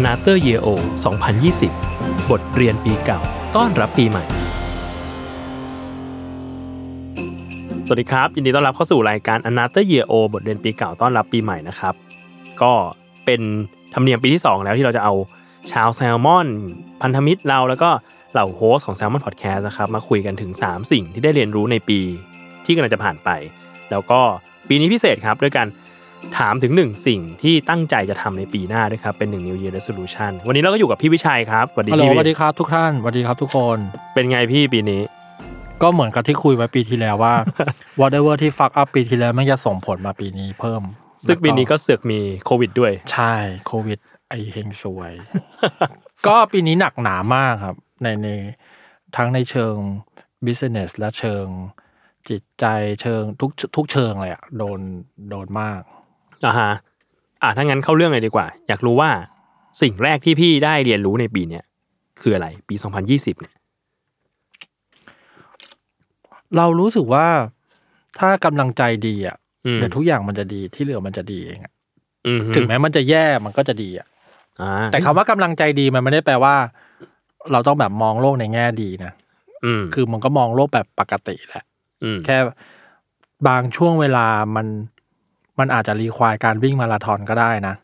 อนาเตอร์เยโอ2020 บทเรียนปีเก่า ต้อนรับปีใหม่ สวัสดีครับ ยินดีต้อนรับเข้าสู่รายการ Another Year O บทเรียนปีเก่า ต้อนรับปีใหม่นะครับ ก็เป็นธรรมเนียมปีที่ 2 แล้วที่เราจะเอาชาวแซลมอน พันธมิตรเราแล้วก็เหล่าโฮสต์ของ Salmon Podcast นะครับมาคุยกันถึง 3 สิ่งที่ได้เรียนรู้ในปีที่กำลังจะผ่านไป แล้วก็ปีนี้พิเศษครับด้วยการ ถามถึง1สิ่งที่ตั้งใจจะทำในปีหน้าด้วยครับ เป็น 1 New Year Resolution วันนี้เราก็อยู่กับพี่วิชัยครับสวัสดีฮัลโหลพี่สวัสดีครับทุกท่านสวัสดีครับทุกคน เป็นไงพี่ปีนี้ ก็เหมือนกับที่คุยไว้ปีที่แล้วว่า whatever ที่ fuck up ปีที่แล้วไม่จะส่งผลมาปีนี้เพิ่ม ซึ่งปีนี้ก็เสือกมีโควิดด้วย ใช่โควิด ไอเฮงซวย ก็ปีนี้หนักหนามากครับ ในในทั้งในเชิง business และเชิงจิตใจเชิงทุกทุกเชิงเลยอะโดนโดนมาก อ่าฮะอ่าถ้างั้นเข้าเรื่องเลยดีกว่า อยากรู้ว่าสิ่งแรกที่พี่ได้เรียนรู้ในปีเนี้ยคืออะไร ปี 2020 เนี่ย เรารู้สึกว่าถ้ากำลังใจดีอะอืมเดี๋ยวทุกอย่างมันจะดีที่เหลือมันจะดีเองอะอืมฮึถึงแม้มันจะแย่มันก็จะดีอะอ่าแต่คำว่ากำลังใจดีมันไม่ได้แปลว่า เราต้องแบบมองโลกในแง่ดีนะอืมคือมันก็มองโลกแบบปกติแหละอืมแค่บางช่วงเวลามัน มันอาจจะรีควายการวิ่งมาราธอนก็ได้นะ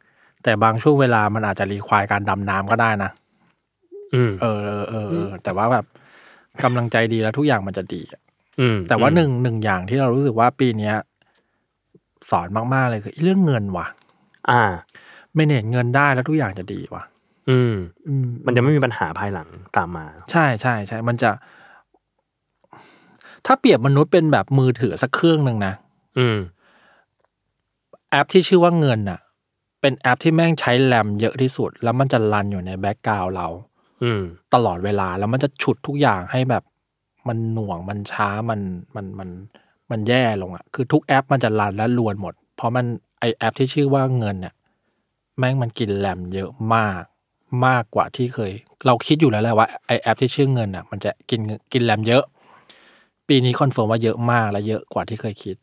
แต่บางช่วงเวลามันอาจจะรีควายการดำน้ำก็ได้นะอืมเออเออเออเออแต่ว่าแบบกำลังใจดีแล้วทุกอย่างมันจะดีอะอืมแต่ว่าหนึ่งหนึ่งอย่างที่เรารู้สึกว่าปีเนี้ย สอนมากๆเลยคือเรื่องเงินว่ะ อ่า ไม่เน็ตเงินได้แล้วทุกอย่างจะดีว่ะ อืมอืมมันจะไม่มีปัญหาภายหลังตามมา ใช่ใช่ใช่มันจะ ถ้าเปรียบมนุษย์เป็นแบบมือถือสักเครื่องหนึ่งนะอืม แอปที่ชื่อว่าเงินอะ เป็นแอปที่แม่งใช้แรมเยอะที่สุด แล้วมันจะรันอยู่ในแบ็กกราวเรา อืม ตลอดเวลาแล้วมันจะฉุดทุกอย่างให้แบบมันหน่วงมันช้ามันมันมันมันแย่ลงอะ คือทุกแอปมันจะ run และรวนหมด เพราะมันไอแอปที่ชื่อว่าเงินเนี่ยแม่งมันกินแรมเยอะมากมากกว่าที่เคย เราคิดอยู่แล้วแหละว่าไอแอปที่ชื่อเงินอะ มันจะกินกินแรมเยอะ ปีนี้ confirm ว่าเยอะมากและเยอะกว่าที่เคยคิด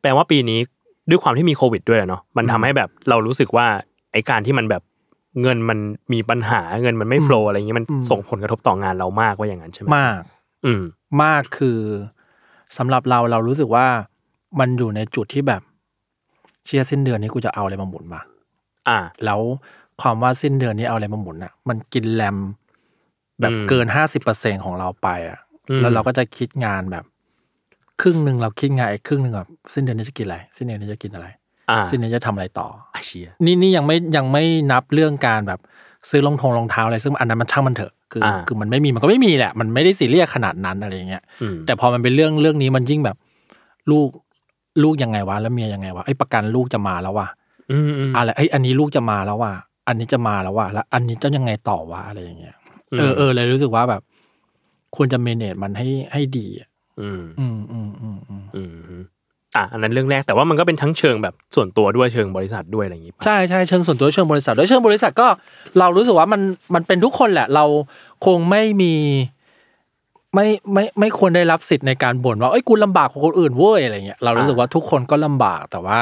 แปลว่าปีนี้ ด้วยความที่มีโควิดด้วยเนาะมันทำให้แบบเรารู้สึกว่าไอการที่มันแบบเงินมันมีปัญหาเงินมันไม่โฟล์อะไรอย่างงี้มันอืมส่งผลกระทบต่องานเรามากว่าอย่างนั้นใช่ไหมมาก อืมมากคือสำหรับเราเรารู้สึกว่ามันอยู่ในจุดที่แบบเชียร์สิ้นเดือนนี้กูจะเอาอะไรมาหมุนมาอ่า แล้วความว่าสิ้นเดือนนี้เอาอะไรมาหมุนอะ มันกินแรมแบบอืมเกินห้าสิบเปอร์เซ็นของเราไปอะอืมแล้วเราก็จะคิดงานแบบ ครึ่งหนึ่งเราคิดงานอีกครึ่งหนึ่งแบบสิ้นเดือนนี้จะกินอะไรสิ้นเดือนนี้จะกินอะไรอ่าสิ้นเดือนจะทำอะไรต่ออาเชีย นี่นี่ยังไม่ยังไม่นับเรื่องการแบบซื้อรองทงรองเท้าอะไรซึ่งอันนั้นมันช่างมันเถอะคืออาคือมันไม่มีมันก็ไม่มีแหละมันไม่ได้ซีเรียสขนาดนั้นอะไรอย่างเงี้ยอืม แต่พอมันเป็นเรื่องเรื่องนี้มันยิ่งแบบลูกลูกยังไงวะแล้วเมียยังไงวะไอ้ยประกันลูกจะมาแล้วว่ะ อืมอืม อะไรไอ้ยอันนี้ลูกจะมาแล้วว่ะ อันนี้จะมาแล้วว่ะ แล้ว อันนี้จะยังไงต่อวะอะไรอย่างเงี้ยอืมเออเออเลยรู้สึกว่าแบบ ควรจะเมเนจมันให้ให้ดีอะ อืมอืมอืมอืมอืมอืมอืมอะอันนั้นเรื่องแรกแต่ว่ามันก็เป็นทั้งเชิงแบบส่วนตัวด้วยเชิงบริษัทด้วยอะไรอย่างงี้ปะใช่ใช่เชิงส่วนตัวเชิงบริษัทด้วยเชิงบริษัทก็เรารู้สึกว่ามันมันเป็นทุกคนแหละ เราคงไม่มีไม่ไม่ไม่ควรได้รับสิทธิ์ในการบ่นว่าเอ้ยกูลำบากกว่าคนอื่นเว้ยอะไรเงี้ยเรารู้สึกว่าทุกคนก็ลำบากแต่ว่า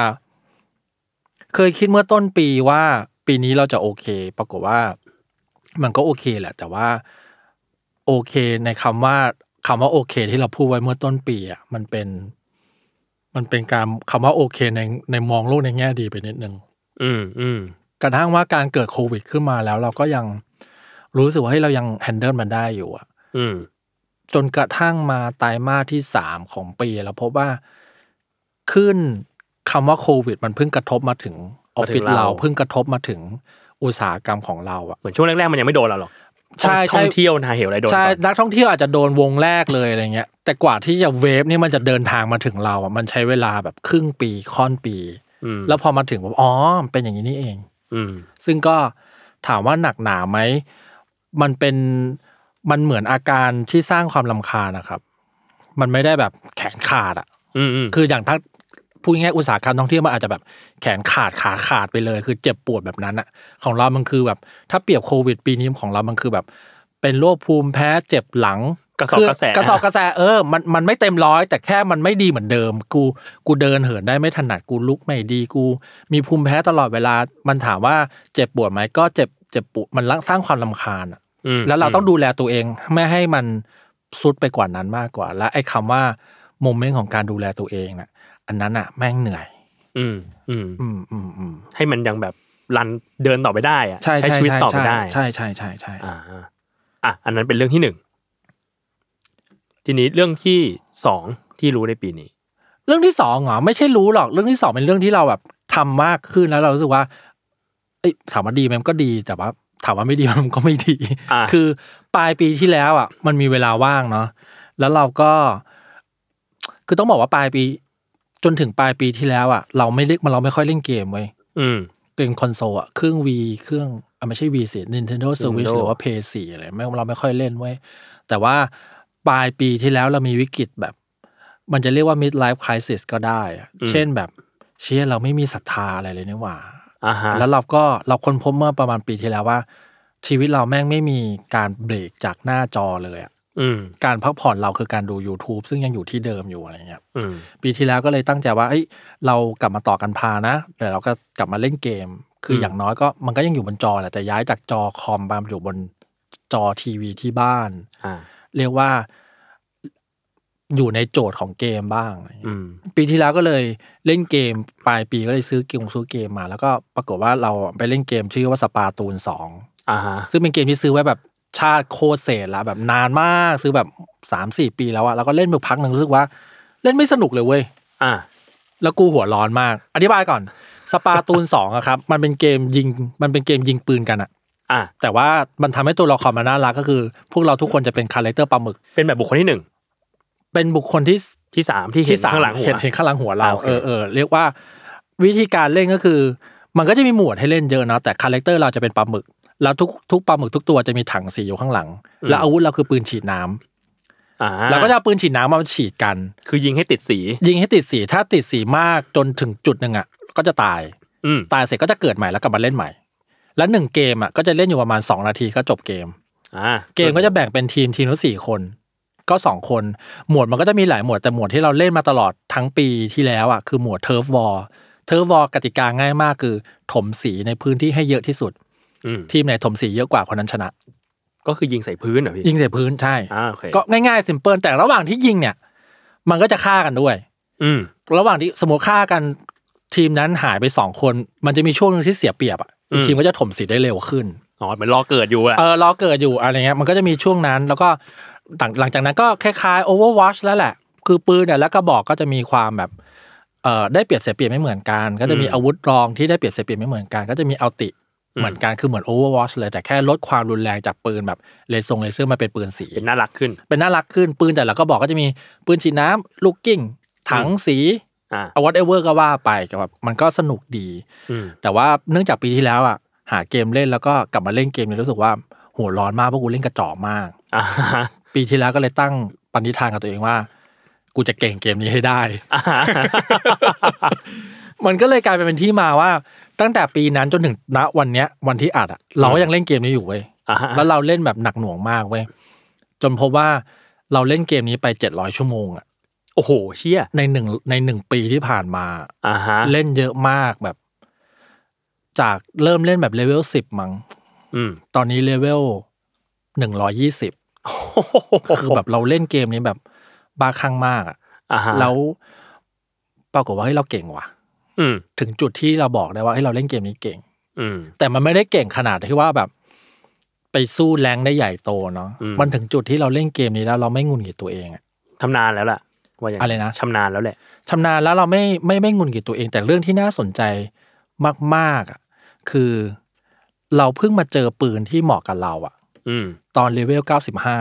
เคยคิดเมื่อต้นปีว่า ปีนี้เราจะโอเค ปรากฏว่า มันก็โอเคแหละ แต่ว่า โอเคในคำว่า คำว่าโอเค ที่เราพูดไว้เมื่อต้นปีอะมันเป็น มันเป็นการคำว่าโอเคในในมองโลกในแง่ดีไปนิดนึงอืมอืมกระทั่งว่าการเกิดโควิดขึ้นมาแล้ว เราก็ยังรู้สึกว่าให้ยเรายังแฮนเดิลมันได้อยู่อะอืมจนกระทั่งมาไตรมาสที่สามของปี แล้วพบว่าขึ้นคำว่าโควิด มันเพิ่งกระทบมาถึงออฟฟิศมาถึงเราเราเพิ่งกระทบมาถึงอุตสาหกรรมของเราอะเหมือนช่วงแรกๆมันยังไม่โดนเราหรอก ใช่ใช่ท่องเที่ยวนาเหวอะไรโดนใช่ก่อนนักท่องเที่ยวอาจจะโดนวงแรกเลยอะไรเงี้ย แต่กว่าที่จะเวฟนี่มันจะเดินทางมาถึงเราอะมันใช้เวลาแบบครึ่งปีค่อนปีอืมแล้วพอมาถึงแบบอ๋อมันเป็นอย่างนี้นี่เอง อืมซึ่งก็ถามว่าหนักหนาไหมมันเป็นมันเหมือนอาการที่สร้างความลำคาญนะครับ มันไม่ได้แบบแขนขาดอะอืมอืมคืออย่างถ้า พูดง่ายๆอุตสาหกรรมท่องเที่ยวมันอาจจะแบบแขนขาดขาขาดไปเลย คือเจ็บปวดแบบนั้นอะของเรามันคือแบบถ้าเปรียบโควิดปีนี้ของเรามันคือแบบ เป็นโรคภูมิแพ้เจ็บหลังกระสอบกระแสคือกระสอบกระแสเออมันมันไม่เต็มร้อย แต่แค่มันไม่ดีเหมือนเดิม กูกูเดินเหินได้ไม่ถนัดกูลุกไม่ดีกู มีภูมิแพ้ตลอดเวลา มันถามว่าเจ็บปวดไหมก็เจ็บเจ็บปวดมันสร้างความลำคาญอะอืมแล้วเราต้องดูแลตัวเองไม่ให้มันซุดไปกว่านั้นมากกว่า และไอ้คำว่าโมเมนต์ของการดูแลตัวเองน่ะ อันนั้นอะแม่งเหนื่อย อืม อืม อืมอืมอืมให้มันยังแบบรันเดินต่อไปได้อะใช่ใช่ชีวิตใช่ต่อไปได้ ใช่ใช่ใช่ใช่อ่าอะอันนั้นเป็นเรื่องที่หนึ่งทีนี้เรื่องที่สองที่รู้ในปีนี้ เรื่องที่สองเหรอไม่ใช่รู้หรอก เรื่องที่สองเป็นเรื่องที่เราแบบทำมากขึ้นแล้วเรารู้สึกว่าเอ้ยถามว่าดีไหมมันก็ดีแต่ว่าถามว่าไม่ดีมันก็ไม่ดีอ่าคือปลายปีที่แล้วอะ มันมีเวลาว่างเนาะแล้วเราก็ คือต้องบอกว่าปลายปี จนถึงปลายปีที่แล้วอะเราไม่เล่นมันเราไม่ค่อยเล่นเกมเว้ยอืมเป็นคอนโซลอะเครื่อง V เครื่องอะไม่ใช่ V สิ Nintendo Switch Nintendo หรือว่า PS4 อะไรไม่เราไม่ค่อยเล่นเว้ยแต่ว่าปลายปีที่แล้วเรามีวิกฤตแบบ มันจะเรียกว่า mid life crisis ก็ได้อะเช่นแบบเชี่ยเราไม่มีศรัทธาอะไรเลยนี่หว่าอ่าฮะแล้วเราก็เราค้นพบเมื่อประมาณปีที่แล้วว่า ชีวิตเราแม่งไม่มีการเบรกจากหน้าจอเลยอะอืม การพักผ่อนเราคือการดู YouTube ซึ่งยังอยู่ที่เดิมอยู่อะไรเงี้ยอืมปีที่แล้วก็เลยตั้งใจว่าเอ้ยเรากลับมาต่อกันพานะแต่เราก็กลับมาเล่นเกม คืออมอย่างน้อยก็มันก็ยังอยู่บนจอแหละแต่ย้ายจากจอคอมมาอยู่บนจอทีวีที่บ้านอ่าเรียกว่าอยู่ในโจทย์ของเกมบ้างอะไรเงี้ยอืมปีที่แล้วก็เลยเล่นเกมปลายปีก็เลยซื้อเกมซื้อเกมมา แล้วก็ปรากฏว่าเราไปเล่นเกมชื่อว่าสปาตูนสองอ่าฮะซึ่งเป็นเกมที่ซื้อไว้แบบ ชาติโคตรเศษละแบบนานมากซื้อแบบสามสี่ปีแล้วอะแล้วก็เล่นไปพักหนึ่งรู้สึกว่า เล่นไม่สนุกเลยเว้ยอ่าแล้วกูหัวร้อนมาก อธิบายก่อน สปาตูนสองอะครับ มันเป็นเกมยิง มันเป็นเกมยิงปืนกันอะอ่าแต่ว่ามันทำให้ตัวละครมันน่ารักก็คือ พวกเราทุกคนจะเป็น character ปลาหมึก เป็นแบบบุคคลที่หนึ่ง เป็นบุคคลที่ที่สามที่เห็นที่สามข้างหลังหัวเห็นเห็นข้างหลังหัวเราอ่าโอเคเออเออเรียกว่า วิธีการเล่นก็คือ มันก็จะมีหมวดให้เล่นเยอะนะแต่ character เราจะเป็นปลาหมึก แล้วทุกทุกปลาหมึกทุกตัวจะมีถังสีอยู่ข้างหลัง แล้วอาวุธเราคือปืนฉีดน้ำอ่าเราก็จะเอาปืนฉีดน้ำมาฉีดกัน คือยิงให้ติดสี ยิงให้ติดสี ถ้าติดสีมากจนถึงจุดหนึ่งอะ ก็จะตายอืมตายเสร็จก็จะเกิดใหม่แล้วกลับมาเล่นใหม่ แล้วหนึ่งเกมอะก็จะเล่นอยู่ประมาณ2นาทีก็จบเกมอ่าเกมก็จะแบ่งเป็นทีมทีมละสี่คน ก็สองคน หมวดมันก็จะมีหลายหมวดแต่หมวดที่เราเล่นมาตลอดทั้งปีที่แล้วอะคือหมวด Turf War Turf War กติกาง่ายมากคือ ถมสีในพื้นที่ให้เยอะที่สุดอืม ทีมไหนถมสีเยอะกว่าคนนั้นชนะ ก็คือยิงใส่พื้นเหรอพี่ยิงใส่พื้นใช่อ่าโอเคก็ง่ายๆ s ิมเ l ิแต่ระหว่างที่ยิงเนี่ย มันก็จะฆ่ากันด้วย อืมระหว่างที่สมมติฆ่ากันทีมนั้นหายไปสองคน มันจะมีช่วงหนึงที่เสียเปรียบอะอีกอืมทีมก็จะถมสีได้เร็วขึ้นอ๋อเหมือนรอเกิดอยู่อะเออรอเกิดอยู่อะไรเงี้ยมันก็จะมีช่วงนั้น แล้วก็หลังหลังจากนั้นก็คล้ายๆ Overwatch แล้วแหละ คือปืนเนี่ยแล้วก็บอกก็จะมีความแบบเอ่อได้เปรียบเสียเปรียบไม่เหมือนกัน ก็จะมีอาวุธรองที่ได้เปรียบเสียเปรียบไม่เหมือนกัน ก็จะมีอัลติ เหมือนกันคือเหมือน Overwatch เลยแต่แค่ลดความรุนแรงจากปืนแบบเลเซงเลเซอร์มาเป็นปืนสี เป็นน่ารักขึ้น เป็นน่ารักขึ้นปืนแต่ละก็บอกก็จะมีปืนฉีดน้ำลูกกิ้ง ถังสีอ่าเอา whatever ก็ว่าไปก็แบบมันก็สนุกดีอืมแต่ว่าเนื่องจากปีที่แล้วอะหาเกมเล่นแล้วก็กลับมาเล่นเกมเนี่ยรู้สึกว่าหัวร้อนมากเพราะกูเล่นกระจอกมากอ่าฮะปีที่แล้วก็เลยตั้งปณิธานกับตัวเองว่า กูจะเก่งเกมนี้ให้ได้อ่าฮะมันก็เลยกลายเป็นที่มาว่า ตั้งแต่ปีนั้นจนถึงณวันเนี้ยวันที่อัดอะเราก็ยังเล่นเกมนี้อยู่เว้ยอ่าฮะแล้วเราเล่นแบบหนักหน่วงมากเว้ยจนพบว่าเราเล่นเกมนี้ไปเจ็ดร้อยชั่วโมงอะโอ้โหเชี่ยในหนึ่งในหนึ่งปีที่ผ่านมา อ่าฮะ เล่นเยอะมากแบบ จากเริ่มเล่นแบบเลเวลสิบมั้งอืมตอนนี้เลเวลหนึ่งร้อยี่สิบคือแบบเราเล่นเกมนี้แบบบ้าคลั่งมากอะอ่าฮะแล้วปรากฏว่าเฮ้ยเราเก่งว่ะอืม ถึงจุดที่เราบอกได้ว่าให้ยเราเล่นเกมนี้เก่ง อืมแต่มันไม่ได้เก่งขนาดที่ว่าแบบ ไปสู้แรงได้ใหญ่โตเนาะอืมมันถึงจุดที่เราเล่นเกมนี้แล้วเราไม่หงุดหงิดตัวเองอะชำนาญแล้วล่ะว่าอย่างอะไรนะชำนาญแล้วแหละชำนาญแล้วเราไม่ไม่ไม่หงุดหงิดตัวเอง แต่เรื่องที่น่าสนใจมากๆอะคือ เราเพิ่งมาเจอปืนที่เหมาะกับเราอะอืม ตอนเลเวลเก้าสิบห้า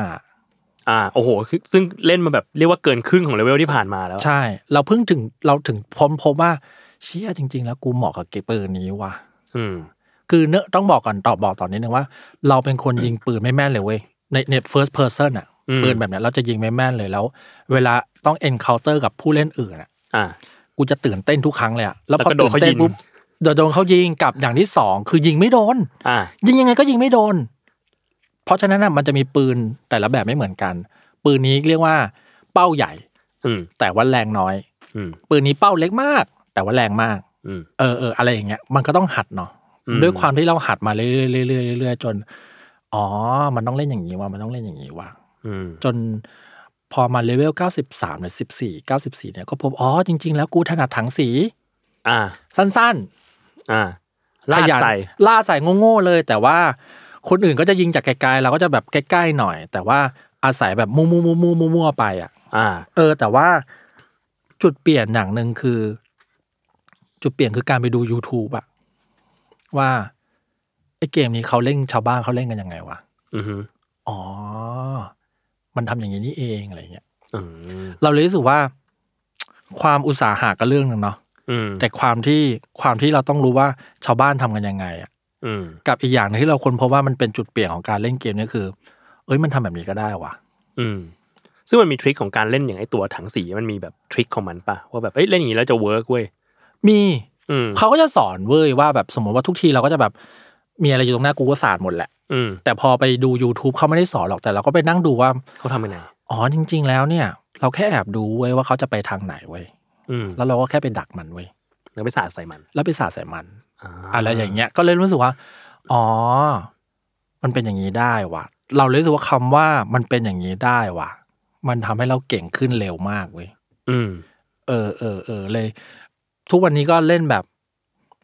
อ่าโอ้โหคือซึ่งเล่นมาแบบเรียกว่าเกินครึ่งของเลเวลที่ผ่านมาแล้ว ใช่ เราเพิ่งถึงเราถึงค้นพบว่า เชี่ยจริง ๆ แล้วกูเหมาะกับเกมปืนนี้ว่ะอืม คือเนอะต้องบอกก่อนตอบบอกตอนนี้นึงว่า เราเป็นคนยิงปืนไม่แม่นเลยเว้ยในใน first person อะอืม ปืนแบบเนี้ยเราจะยิงไม่แม่นเลยแล้ว เวลาต้อง encounter กับผู้เล่นอื่นอะ อ่า กูจะตื่นเต้นทุกครั้งเลยอะแล้วพอแล้วก็โดตื่นนเขาเต้ยินงปุ๊บโดนโดนเขายิงกับอย่างที่สองคือยิงไม่โดน อ่า ยิงยังไงก็ยิงไม่โดน เพราะฉะนั้นน่ะมันจะมีปืนแต่ละแบบไม่เหมือนกัน ปืนนี้เรียกว่าเป้าใหญ่ อืม แต่ว่าแรงน้อย อืม ปืนนี้เป้าเล็กมาก แต่ว่าแรงมากอืมเออเอออะไรอย่างเงี้ย มันก็ต้องหัดเนาะอืมด้วยความที่เราหัดมาเรื่อยๆเรื่อยๆเรื่อยๆจน อ๋อ มันต้องเล่นอย่างนี้ว่ะมันต้องเล่นอย่างนี้ว่ะอืมจนพอมาเลเวล 93 หรือ 14 94 เนี่ยก็พบอ๋อจริง ๆ แล้วกูถนัดถังสี อ่า สั้นอ่าๆลาดขยันใส่ล่าใส่โง่ๆเลย แต่ว่าคนอื่นก็จะยิงจากไกลๆเราก็จะแบบใกล้ๆหน่อย แต่ว่าอาศัยแบบมั่วๆๆๆๆไปอะ อ่า เออ แต่ว่าจุดเปลี่ยนอย่างหนึ่งคือ จุดเปลี่ยนคือการไปดู YouTube อะว่าไอ้เกมนี้เขาเล่นชาวบ้านเขาเล่นกันยังไงวะอือฮึอ๋อ มันทำอย่างนี้นี่เองอะไรเงี้ยอืมเราเลยรู้สึกว่า ความอุตสาหะก็เรื่องหนึ่งเนาะอืมแต่ความที่ความที่เราต้องรู้ว่าชาวบ้านทำกันยังไงอะ อืมกับอีกอย่างหนึงที่เราค้นพบว่ามันเป็นจุดเปลี่ยนของการเล่นเกมเนี่ยคือ เอ้ยมันทำแบบนี้ก็ได้ว่ะ อืมซึ่งมันมี trick ของการเล่นอย่างไอตัวถังสีมันมีแบบ trick ของมันปะว่าแบบเอ้ยเล่นอย่างนี้แล้วจะ work เว้ย มีอืมเขาก็จะสอนเว้ยว่าแบบสมมติว่าทุกทีเราก็จะแบบมีอะไรอยู่ตรงหน้ากูก็ศาสตร์หมดแหละอืมแต่พอไปดู YouTube เขาไม่ได้สอนหรอกแต่เราก็ไปนั่งดูว่าเขาทำยังไงอ๋อจริง ๆ แล้วเนี่ย เราแค่แอบดูเว้ยว่าเขาจะไปทางไหนเว้ยอืมแล้วเราก็แค่ไปดักมันเว้ยแล้วไปสาดใส่มัน แล้วไปสาดใส่มันอ่าอะไรอย่างเงี้ย ก็เลยรู้สึกว่า อ๋อ มันเป็นอย่างนี้ได้ว่ะ เราเลยรู้สึกว่าคำว่ามันเป็นอย่างนี้ได้ว่ะ มันทำให้เราเก่งขึ้นเร็วมากเว้ยอืม เออเออเออเลย ทุกวันนี้ก็เล่นแบบ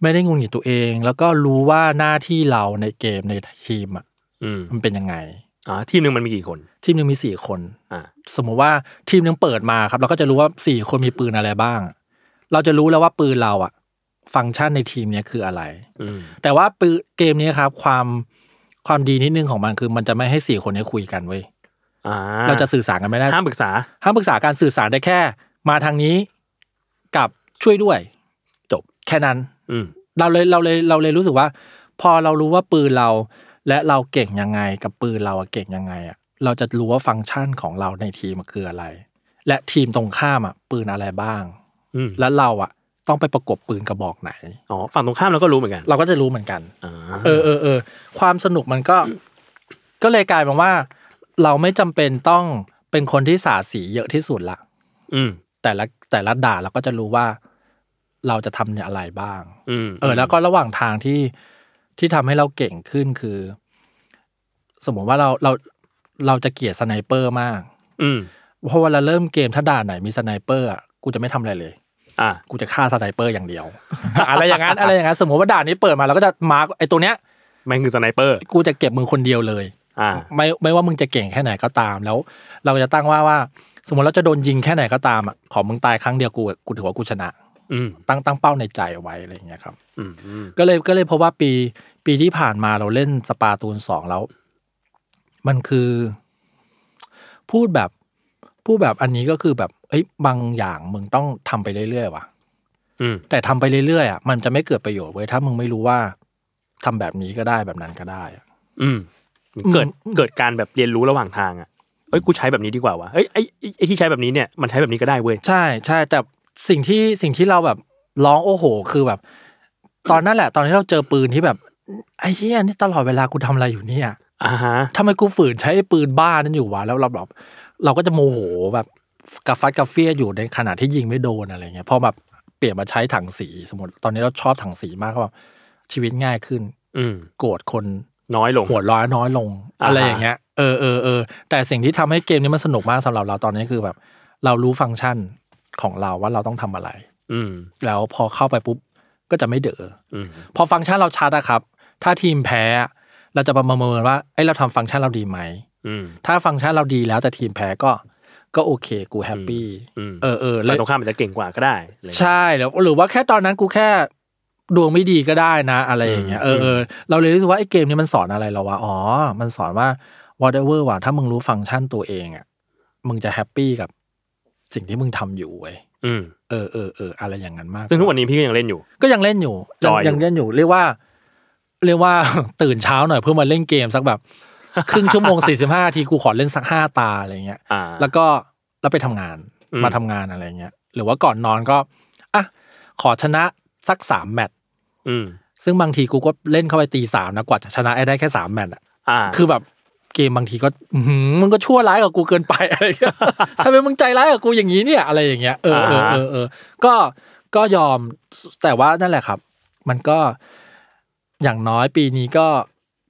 ไม่ได้งุนหงิดตัวเอง แล้วก็รู้ว่าหน้าที่เราในเกมในทีมอะอืมมันเป็นยังไงอ่าทีมหนึ่งมันมีกี่คน ทีมหนึ่งมีสี่คนอ่าสมมุติว่าทีมหนึ่งเปิดมาครับ เราก็จะรู้ว่าสี่คนมีปืนอะไรบ้าง เราจะรู้แล้วว่าปืนเราอะ ฟังก์ชันในทีมเนี้ยคืออะไรอืมแต่ว่าปืนเกมนี้ครับ ความความดีนิดนึงของมันคือ มันจะไม่ให้สี่คนนี้คุยกันเว้ยอ่าเราจะสื่อสารกันไม่ได้ห้ามปรึกษาห้ามปรึกษาการสื่อสารได้แค่ มาทางนี้ กับ ช่วยด้วย จบแค่นั้น อืมเราเลยเราเลยเราเลยรู้สึกว่า พอเรารู้ว่าปืนเรา และเราเก่งยังไง กับปืนเราอะเก่งยังไงอะเราจะรู้ว่าฟังก์ชันของเราในทีมมันคืออะไร และทีมตรงข้ามอะปืนอะไรบ้างอืมและเราอะ ต้องไปประกบปืนกระบอกไหนอ๋อฝั่งตรงข้ามเราก็รู้เหมือนกัน เราก็จะรู้เหมือนกันอ่าเออเออเออความสนุกมันก็ ก็เลยกลายเป็นว่า เราไม่จำเป็นต้องเป็นคนที่สาดสีเยอะที่สุดละอืมแต่ละแต่ละด่านเราก็จะรู้ว่า เราจะทำอะไรบ้างอืมเออ แล้วก็ระหว่างทางที่ที่ทำให้เราเก่งขึ้นคือ สมมติว่าเราเราเราจะเกลียด sniper มาก อืมเพราะเวลาเริ่มเกมถ้าด่านไหนมี sniper อะกูจะไม่ทำอะไรเลย อ่ากูจะฆ่า sniper อย่างเดียว อะไรอย่างนั้นอะไรอย่างนั้นสมมติว่าด่านนี้เปิดมาเราก็จะ mark ไอ้ตัวเนี้ยแม่งคือ sniper กูจะเก็บมึงคนเดียวเลย อ่า ไม่ไม่ว่ามึงจะเก่งแค่ไหนก็ตามแล้ว เราจะตั้งว่าว่า สมมติเราจะโดนยิงแค่ไหนก็ตามอะขอมึงตายครั้งเดียวกูกูถือว่ากูชนะอืม ตั้งตั้งเป้าในใจเอาไว้อะไรอย่างเงี้ยครับอืมอืมก็เลยก็เลยเพราะว่าปีปีที่ผ่านมาเราเล่นสปาตูนสองแล้ว มันคือ พูดแบบพูดแบบอันนี้ก็คือแบบ เอ้ยบางอย่างมึงต้องทำไปเรื่อยๆว่ะอืมแต่ทำไปเรื่อยๆอะมันจะไม่เกิดประโยชน์เว้ยถ้ามึงไม่รู้ว่าทำแบบนี้ก็ได้แบบนั้นก็ได้อะอืมเกิดเกิดการแบบเรียนรู้ระหว่างทางอะเอ้ยกูใช้แบบนี้ดีกว่าวะเอ้ยไอ้ไอ้ไอ้ที่ใช้แบบนี้เนี่ยมันใช้แบบนี้ก็ได้เว้ยใช่ใช่แต่ สิ่งที่สิ่งที่เราแบบร้องโอ้โห คือแบบ ตอนนั้นแหละ ตอนที่เราเจอปืนที่แบบไอ้เหี้ยนี่ตลอดเวลากูทำอะไรอยู่เนี่ยอ่าฮะทำไมกูฝืนใช้ไอ้ปืนบ้านั้นอยู่วะแล้วเราแบบเราก็จะโมโหแบบกระฟัดกระเฟียอยู่ในขณะที่ยิงไม่โดนอะไรเงี้ยพอแบบเปลี่ยนมาใช้ถังสีสมมติตอนนี้เราชอบถังสีมากก็แบบชีวิตง่ายขึ้น อืมโกรธคนน้อยลงหัวร้อยน้อยลงอ่าฮะอะไรอย่างเงี้ยเออเออเออแต่สิ่งที่ทำให้เกมนี้มันสนุกมากสำหรับเราตอนนี้คือแบบ เรารู้ฟังก์ชัน ของเราว่าเราต้องทำอะไร อืมแล้วพอเข้าไปปุ๊บก็จะไม่เด๋ออืมพอฟังก์ชันเราชัดอะครับ ถ้าทีมแพ้ เราจะประเมินว่าไอ้ยเราทำฟังก์ชันเราดีไหมอืมถ้าฟังก์ชันเราดีแล้วแต่ทีมแพ้ก็ก็โอเค กูแฮปปี้อืมเออเออฝ่าแล้ยวตรงข้ามอาจจะเก่งกว่าก็ได้อะไรเงี้ยใช่แล้วหรือว่าแค่ตอนนั้นกูแค่ดวงไม่ดีก็ได้นะ อะไรอย่างเงี้ยเออเออเราเลยรู้สึกว่าไอ้เกมนี้มันสอนอะไรเราวะอ๋อ มันสอนว่า whatever ว่าถ้ามึงรู้ฟังก์ชันตัวเองอะมึงจะ happy กับ สิ่งที่มึงทำอยู่เว้ยอืมเออเออเอออะไรอย่างนั้นมาก ซึ่งทุกวันนี้พี่ก็ยังเล่นอยู่ ก็ยังเล่นอยู่ joy อยู่ยังเล่นอยู่ เรียกว่า เรียกว่าตื่นเช้าหน่อยเพื่อมาเล่นเกมสักแบบ ครึ่งชั่วโมงสี่สิบห้านาทีกูขอเล่นสักห้าตาอะไรเงี้ยอ่าแล้วก็แล้วไปทำงานอืมมาทำงานอะไรเงี้ย หรือว่าก่อนนอนก็อะขอชนะสักสาม match อืมซึ่งบางทีกูก็เล่นเข้าไปตีสามนะกว่าจะชนะไอ้ได้แค่สามแมตช์อะอ่าคือแบบ เกมบางทีก็อื้อหือมึงก็ชั่วร้ายกับกูเกินไปอะไรเงี้ยทำไมมึงใจร้ายกับกูอย่างนี้เนี่ยอะไรอย่างเงี้ยเออเออเออเออก็ก็ยอมแต่ว่านั่นแหละครับ มันก็อย่างน้อยปีนี้ก็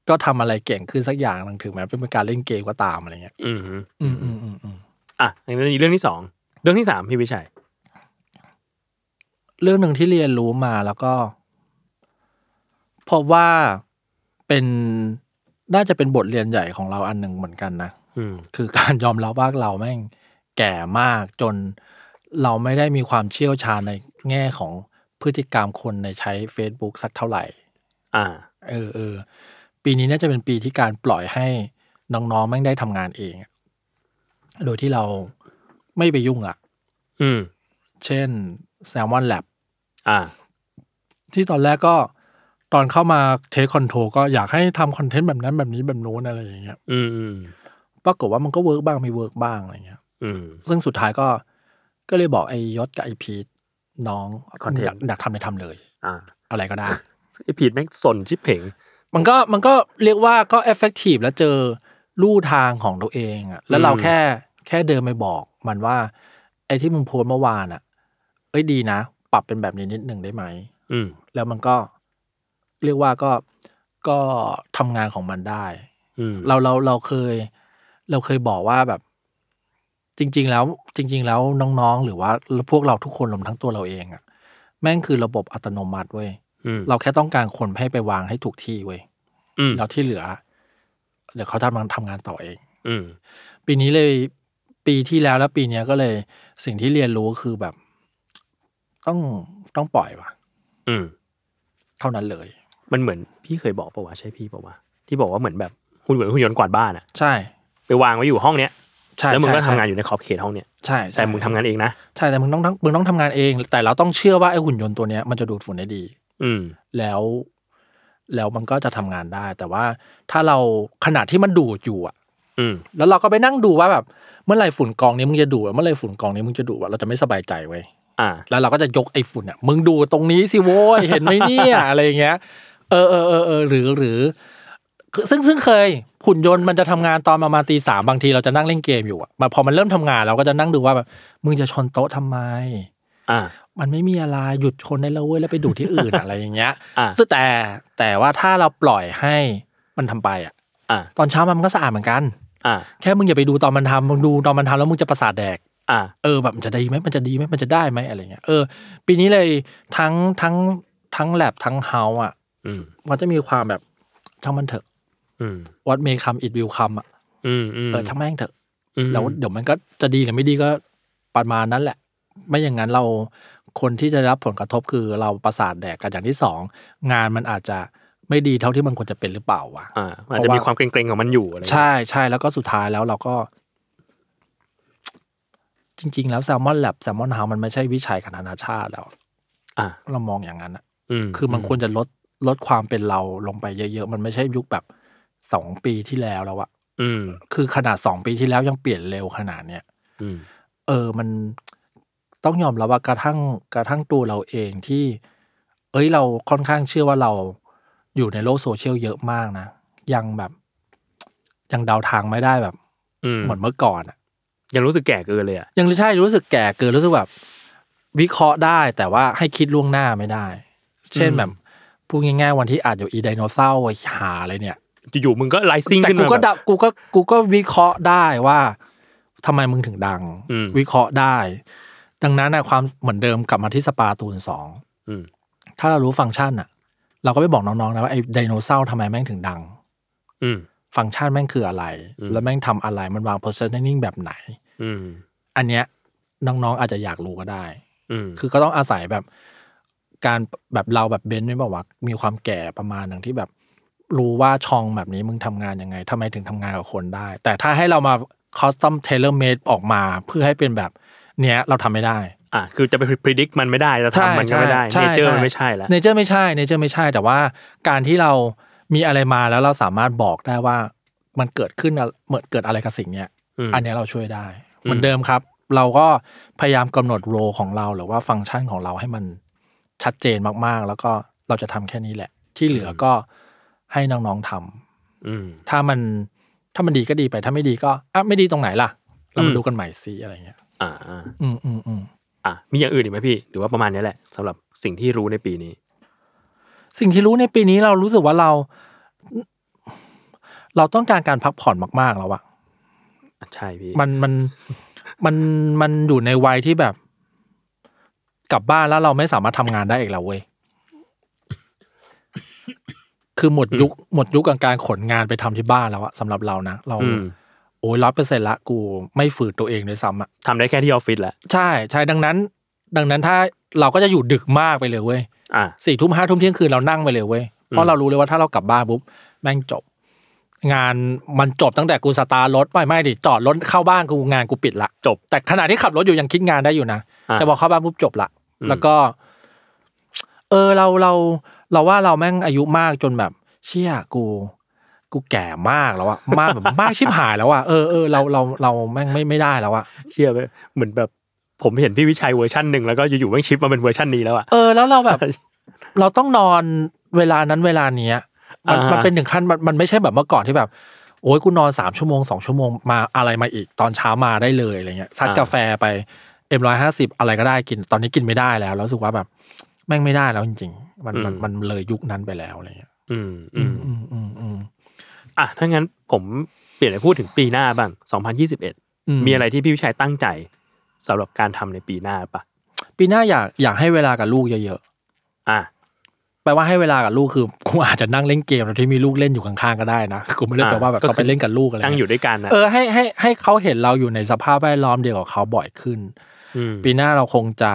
ก็ทำอะไรเก่งขึ้นสักอย่างหนึงถึงแม้เป็นการเล่นเกมก็ตามอะไรเงี้ย อืมอืมอืมอืมอืมอะอันนี้เรื่องที่สองเรื่องที่สามพี่วิชัยเรื่องหนึ่งที่เรียนรู้มาแล้วก็เพราะว่าเป็น น่าจะเป็นบทเรียนใหญ่ของเราอันหนึ่งเหมือนกันนะอืมคือการยอมรับว่าเราแม่งแก่มากจนเราไม่ได้มีความเชี่ยวชาญในแง่ของพฤติกรรมคนในใช้ Facebook สักเท่าไหร่ อ่า เออเออปีนี้น่าจะเป็นปีที่การปล่อยให้น้องๆแม่งได้ทำงานเองอะโดยที่เราไม่ไปยุ่งอะอืม เช่น Salmon Lab อ่า ที่ตอนแรกก็ ตอนเข้ามา take control ก็อยากให้ทำ content แบบนั้นแบบนี้แบบโน้นอะไรอย่างเงี้ยอืมอืมปรากฏว่ามันก็ work บ้างไม่ work บ้างอะไรเงี้ยอืมซึ่งสุดท้ายก็ก็เลยบอกไอ้ยศกับไอ้พีทน้อง Content อยากอยากทำเลยทำเลยอ่าอะไรก็ได้ไอ้พีทแม่งซนชิบเป๋งมันก็มันก็เรียกว่าก็เอฟเฟกตีฟแล้วเจอลู่ทางของตัวเองอะแล้วเราแค่แค่เดินไปบอกมันว่า ไอ้ที่มึงโพสต์เมื่อวานอะเอ้ยดีนะ ปรับเป็นแบบนี้นิดหนึ่งได้ไหมอืมแล้วมันก็ เรียกว่าก็ก็ทำงานของมันได้อืมเราเราเราเคย เราเคยบอกว่าแบบ จริง ๆ แล้ว จริง ๆ แล้วน้องๆ หรือว่าพวกเราทุกคนรวมทั้งตัวเราเองอะแม่งคือระบบอัตโนมัติเว้ยอืมเราแค่ต้องการคนให้ไปวางให้ถูกที่เว้ยอืมแล้วที่เหลือเดี๋ยวเขาทำงานทำงานต่อเอง อืมปีนี้เลยปีที่แล้วแล้วปีเนี้ยก็เลย สิ่งที่เรียนรู้คือแบบ ต้องต้องปล่อยว่ะ อืมเท่านั้นเลย มันเหมือนพี่เคยบอกปะวะใช่พี่ปะวะที่บอกว่าเหมือนแบบหุ่นเหมือนหุ่นยนต์กวาดบ้านอะใช่ ไปวางไว้อยู่ห้องเนี้ยใช่แล้วมึงก็ใช่ทำงานอยู่ในขอบเขตห้องเนี้ยใช่ใช่แต่มึงทำงานเองนะใช่แต่มึงต้องมึงต้องทำงานเอง แต่เราต้องเชื่อว่าไอ้หุ่นยนต์ตัวเนี้ยมันจะดูดฝุ่นได้ดี อืม แล้ว แล้วมันก็จะทำงานได้ แต่ว่าถ้าเราขณะที่มันดูดอยู่อะอืม แล้วเราก็ไปนั่งดูว่าแบบเมื่อไหร่ฝุ่นกองนี้มึงจะดูดเมื่อไหร่ฝุ่นกองนี้มึงจะดูดอะเราจะไม่สบายใจเว้ย อ่า แล้วเราก็จะยกไอ้ฝุ่นอะมึงดูตรงนี้สิโว้ยเห็นไหมเนี่ย อะไรอย่างเงี้ย เออเออเออเออหรือหรือคือ ซึ่งซึ่งเคยหุ่นยนต์มันจะทำงานตอนประมาณตีสามบางทีเราจะนั่งเล่นเกมอยู่อะมาพอมันเริ่มทำงานเราก็จะนั่งดูว่าแบบมึงจะชนโต๊ะทำไม อ่า มันไม่มีอะไรหยุดชนได้แล้วเว้ยแล้วไปดูดที่อื่นอะไรอย่างเงี้ยอะซึ่งแต่แต่ว่าถ้าเราปล่อยให้มันทำไปอะอ่าตอนเช้ามันก็สะอาดเหมือนกันอ่าแค่มึงอย่าไปดูตอนมันทำมึงดูตอนมันทำแล้วมึงจะประสาทแดกอ่าเออแบบมันจะดีไหมมันจะดีไหมมันจะได้ไหมอะไรเงี้ยเออ ปีนี้เลยทั้งทั้งทั้งแลบทั้งเฮาอะอื มมันจะมีความแบบช่างมันเถอะอืม what may come it will come อะอืมอืมเออช่างแม่งเถอะอืมแล้วเดี๋ยวมันก็จะดีหรือไม่ดีก็ประมาณนั้นแหละ ไม่อย่างนั้นเราคนที่จะได้รับผลกระทบคือเราประสาทแดกกันอย่างที่สองงานมันอาจจะไม่ดีเท่าที่มันควรจะเป็นหรือเปล่าวะอ่ามันจะมีความเกรงๆของมันอยู่อะไรใช่ใช่แล้วก็สุดท้ายแล้วเราก็ จริง ๆ แล้วแซลมอนแลบแซลมอนเฮามันไม่ใช่วิชัยกับนานาชาติแล้ว อ่าเรามองอย่างนั้นอะอืมคือมันควรจะลด ลดความเป็นเราลงไปเยอะ ๆ มันไม่ใช่ยุคแบบสองปีที่แล้วแล้วอะอืม คือขนาดสองปีที่แล้วยังเปลี่ยนเร็วขนาดเนี้ยอืม เออมันต้องยอมรับว่ากระทั่งกระทั่งตัวเราเองที่ เอ้ยเราค่อนข้างเชื่อว่าเราอยู่ในโลกโซเชียลเยอะมากนะ ยังแบบ ยังเดาทางไม่ได้แบบ อืมเหมือนเมื่อก่อนอะยังรู้สึกแก่เกินเลยอะยังใช่รู้สึกแก่เกินรู้สึกแบบ วิเคราะห์ได้แต่ว่าให้คิดล่วงหน้าไม่ได้ เช่นอืมแบบ พูดง่ายๆวันที่อาจจะอีไดโนเสาร์ไอ้หาอะไรเนี่ยอยู่ๆมึงก็ไลซิ่งแต่ขึ้นกูมาก็แบบดะกูก็กูก็วิเคราะห์ได้ว่าทำไมมึงถึงดัง อืม วิเคราะห์ได้ ดังนั้นนะความเหมือนเดิมกลับมาที่สปาตูนสองอืม ถ้าเรารู้ฟังก์ชันอะเราก็ไปบอกน้องๆนะว่าไอ้ไดโนเสาร์ทำไมแม่งถึงดัง อืม ฟังก์ชันแม่งคืออะไร อืม แล้วแม่งทำอะไรมันวาง positioning แบบไหน อืม อันเนี้ยน้องๆอาจจะอยากรู้ก็ได้ อืม คือก็ต้องอาศัยแบบ การแบบเราแบบเบนซ์ไม่บอกว่ามีความแก่ประมาณหนึ่งที่แบบ รู้ว่าช่องแบบนี้มึงทำงานยังไงทำไมถึงทำงานกับคนได้ แต่ถ้าให้เรามา custom tailor-made ออกมาเพื่อให้เป็นแบบเนี้ยเราทำไม่ได้อะคือจะไป predict มันไม่ได้จะทำมันก็ไม่ได้ใช่ nature ใช่มันไม่ใช่แล้วเนเจอร์ไม่ใช่ nature ไม่ใช่ แต่ว่าการที่เรามีอะไรมาแล้วเราสามารถบอกได้ว่ามันเกิดขึ้นอะเหมือนเกิดอะไรกับสิ่งเนี้ยอืมอันเนี้ยเราช่วยได้เหมือนเดิมครับ เราก็พยายามกำหนดโรของเราหรือว่าฟังก์ชันของเราให้มัน ชัดเจนมากๆ แล้วก็เราจะทำแค่นี้แหละ ที่เหลือก็ให้น้องๆทำอืมถ้ามันถ้ามันดีก็ดีไป ถ้าไม่ดีก็อะไม่ดีตรงไหนล่ะ เรามาอืมดูกันใหม่ซิอะไรเงี้ยอ่าอ่าอืมอืมอืมอะมีอย่างอื่นอีกไหมพี่ หรือว่าประมาณนี้แหละสำหรับสิ่งที่รู้ในปีนี้ สิ่งที่รู้ในปีนี้เรารู้สึกว่าเรา เราต้องการการพักผ่อนมาก ๆ แล้วอะใช่พี่ มันมันมันมันอยู่ในวัยที่แบบ กลับบ้านแล้วเราไม่สามารถทำงานได้อีกแล้วเว้ยคือหมดยุคหมดยุคกับการขนงานไปทำที่บ้านแล้วอะสำหรับเรานะเราอืมโอ้ยร้อยเปอร์เซ็นละกูไม่ฝืนตัวเองด้วยซ้ำอะทำได้แค่ที่ออฟฟิศแหละใช่ใช่ดังนั้น ดังนั้นถ้าเราก็จะอยู่ดึกมากไปเลยเว้ยอะสี่ทุ่มห้าทุ่มเที่ยงคืนเรานั่งไปเลยเว้ยเพราะเรารู้เลยว่าถ้าเรากลับบ้านปุ๊บแม่งจบ งานมันจบตั้งแต่กูสตาร์ทรถไม่ไม่ดิจอดรถเข้าบ้านกูงานกูปิดละจบ แต่ขณะที่ขับรถอยู่ยังคิดงานได้อยู่นะอะแต่พอเข้าบ้านปุ๊บจบละอืม แล้วก็ เออเราเรา เราว่าเราแม่งอายุมากจนแบบ เชี่ยกู กูแก่มากแล้วอะมากแบบมากชิบหายแล้วอะเออเออเราเราเราแม่งไม่ไม่ได้แล้วอะเชื่อไหมเหมือนแบบผมเห็นพี่วิชัยเวอร์ชันหนึ่งแล้วก็อยู่ๆแม่งชิปมาเป็นเวอร์ชันนี้แล้วอะเออแล้วเราแบบ เราต้องนอนเวลานั้นเวลาเนี้ยมันอ่าฮะมันเป็นถึงขั้นมันมันไม่ใช่แบบเมื่อก่อนที่แบบ โอ้ยกูนอนสามชั่วโมงสองชั่วโมงมาอะไรมาอีกตอนเช้ามาได้เลยอะไรเงี้ยซัดกาแฟไป เอ็มร้อยห้าสิบอะไรก็ได้กิน ตอนนี้กินไม่ได้แล้วแล้วรู้สึกว่าแบบ แม่งไม่ได้แล้วจริง ๆ มันมันมันเลยยุคนั้นไปแล้วอะไรเงี้ย อืมอืมอืมอืมอืมอะถ้างั้นผมเปลี่ยนไปพูดถึงปีหน้าบ้าง2021อืมมีอะไรที่พี่วิชัยตั้งใจสำหรับการทำในปีหน้าปะปีหน้าอยากอยากให้เวลากับลูกเยอะอะๆแปลว่าให้เวลากับลูกคือกูอาจจะนั่งเล่นเกมแล้วที่มีลูกเล่นอยู่ข้างๆก็ได้นะกูไม่ได้แปลว่าแบบต้องไปเล่นกับลูกอะไรนั่งเงี้ยอยู่ด้วยกันนะเออให้ให้ให้เขาเห็นเราอยู่ในสภาพแวดล้อมเดียวกับเขาบ่อยขึ้นม ปีหน้าเราคงจะ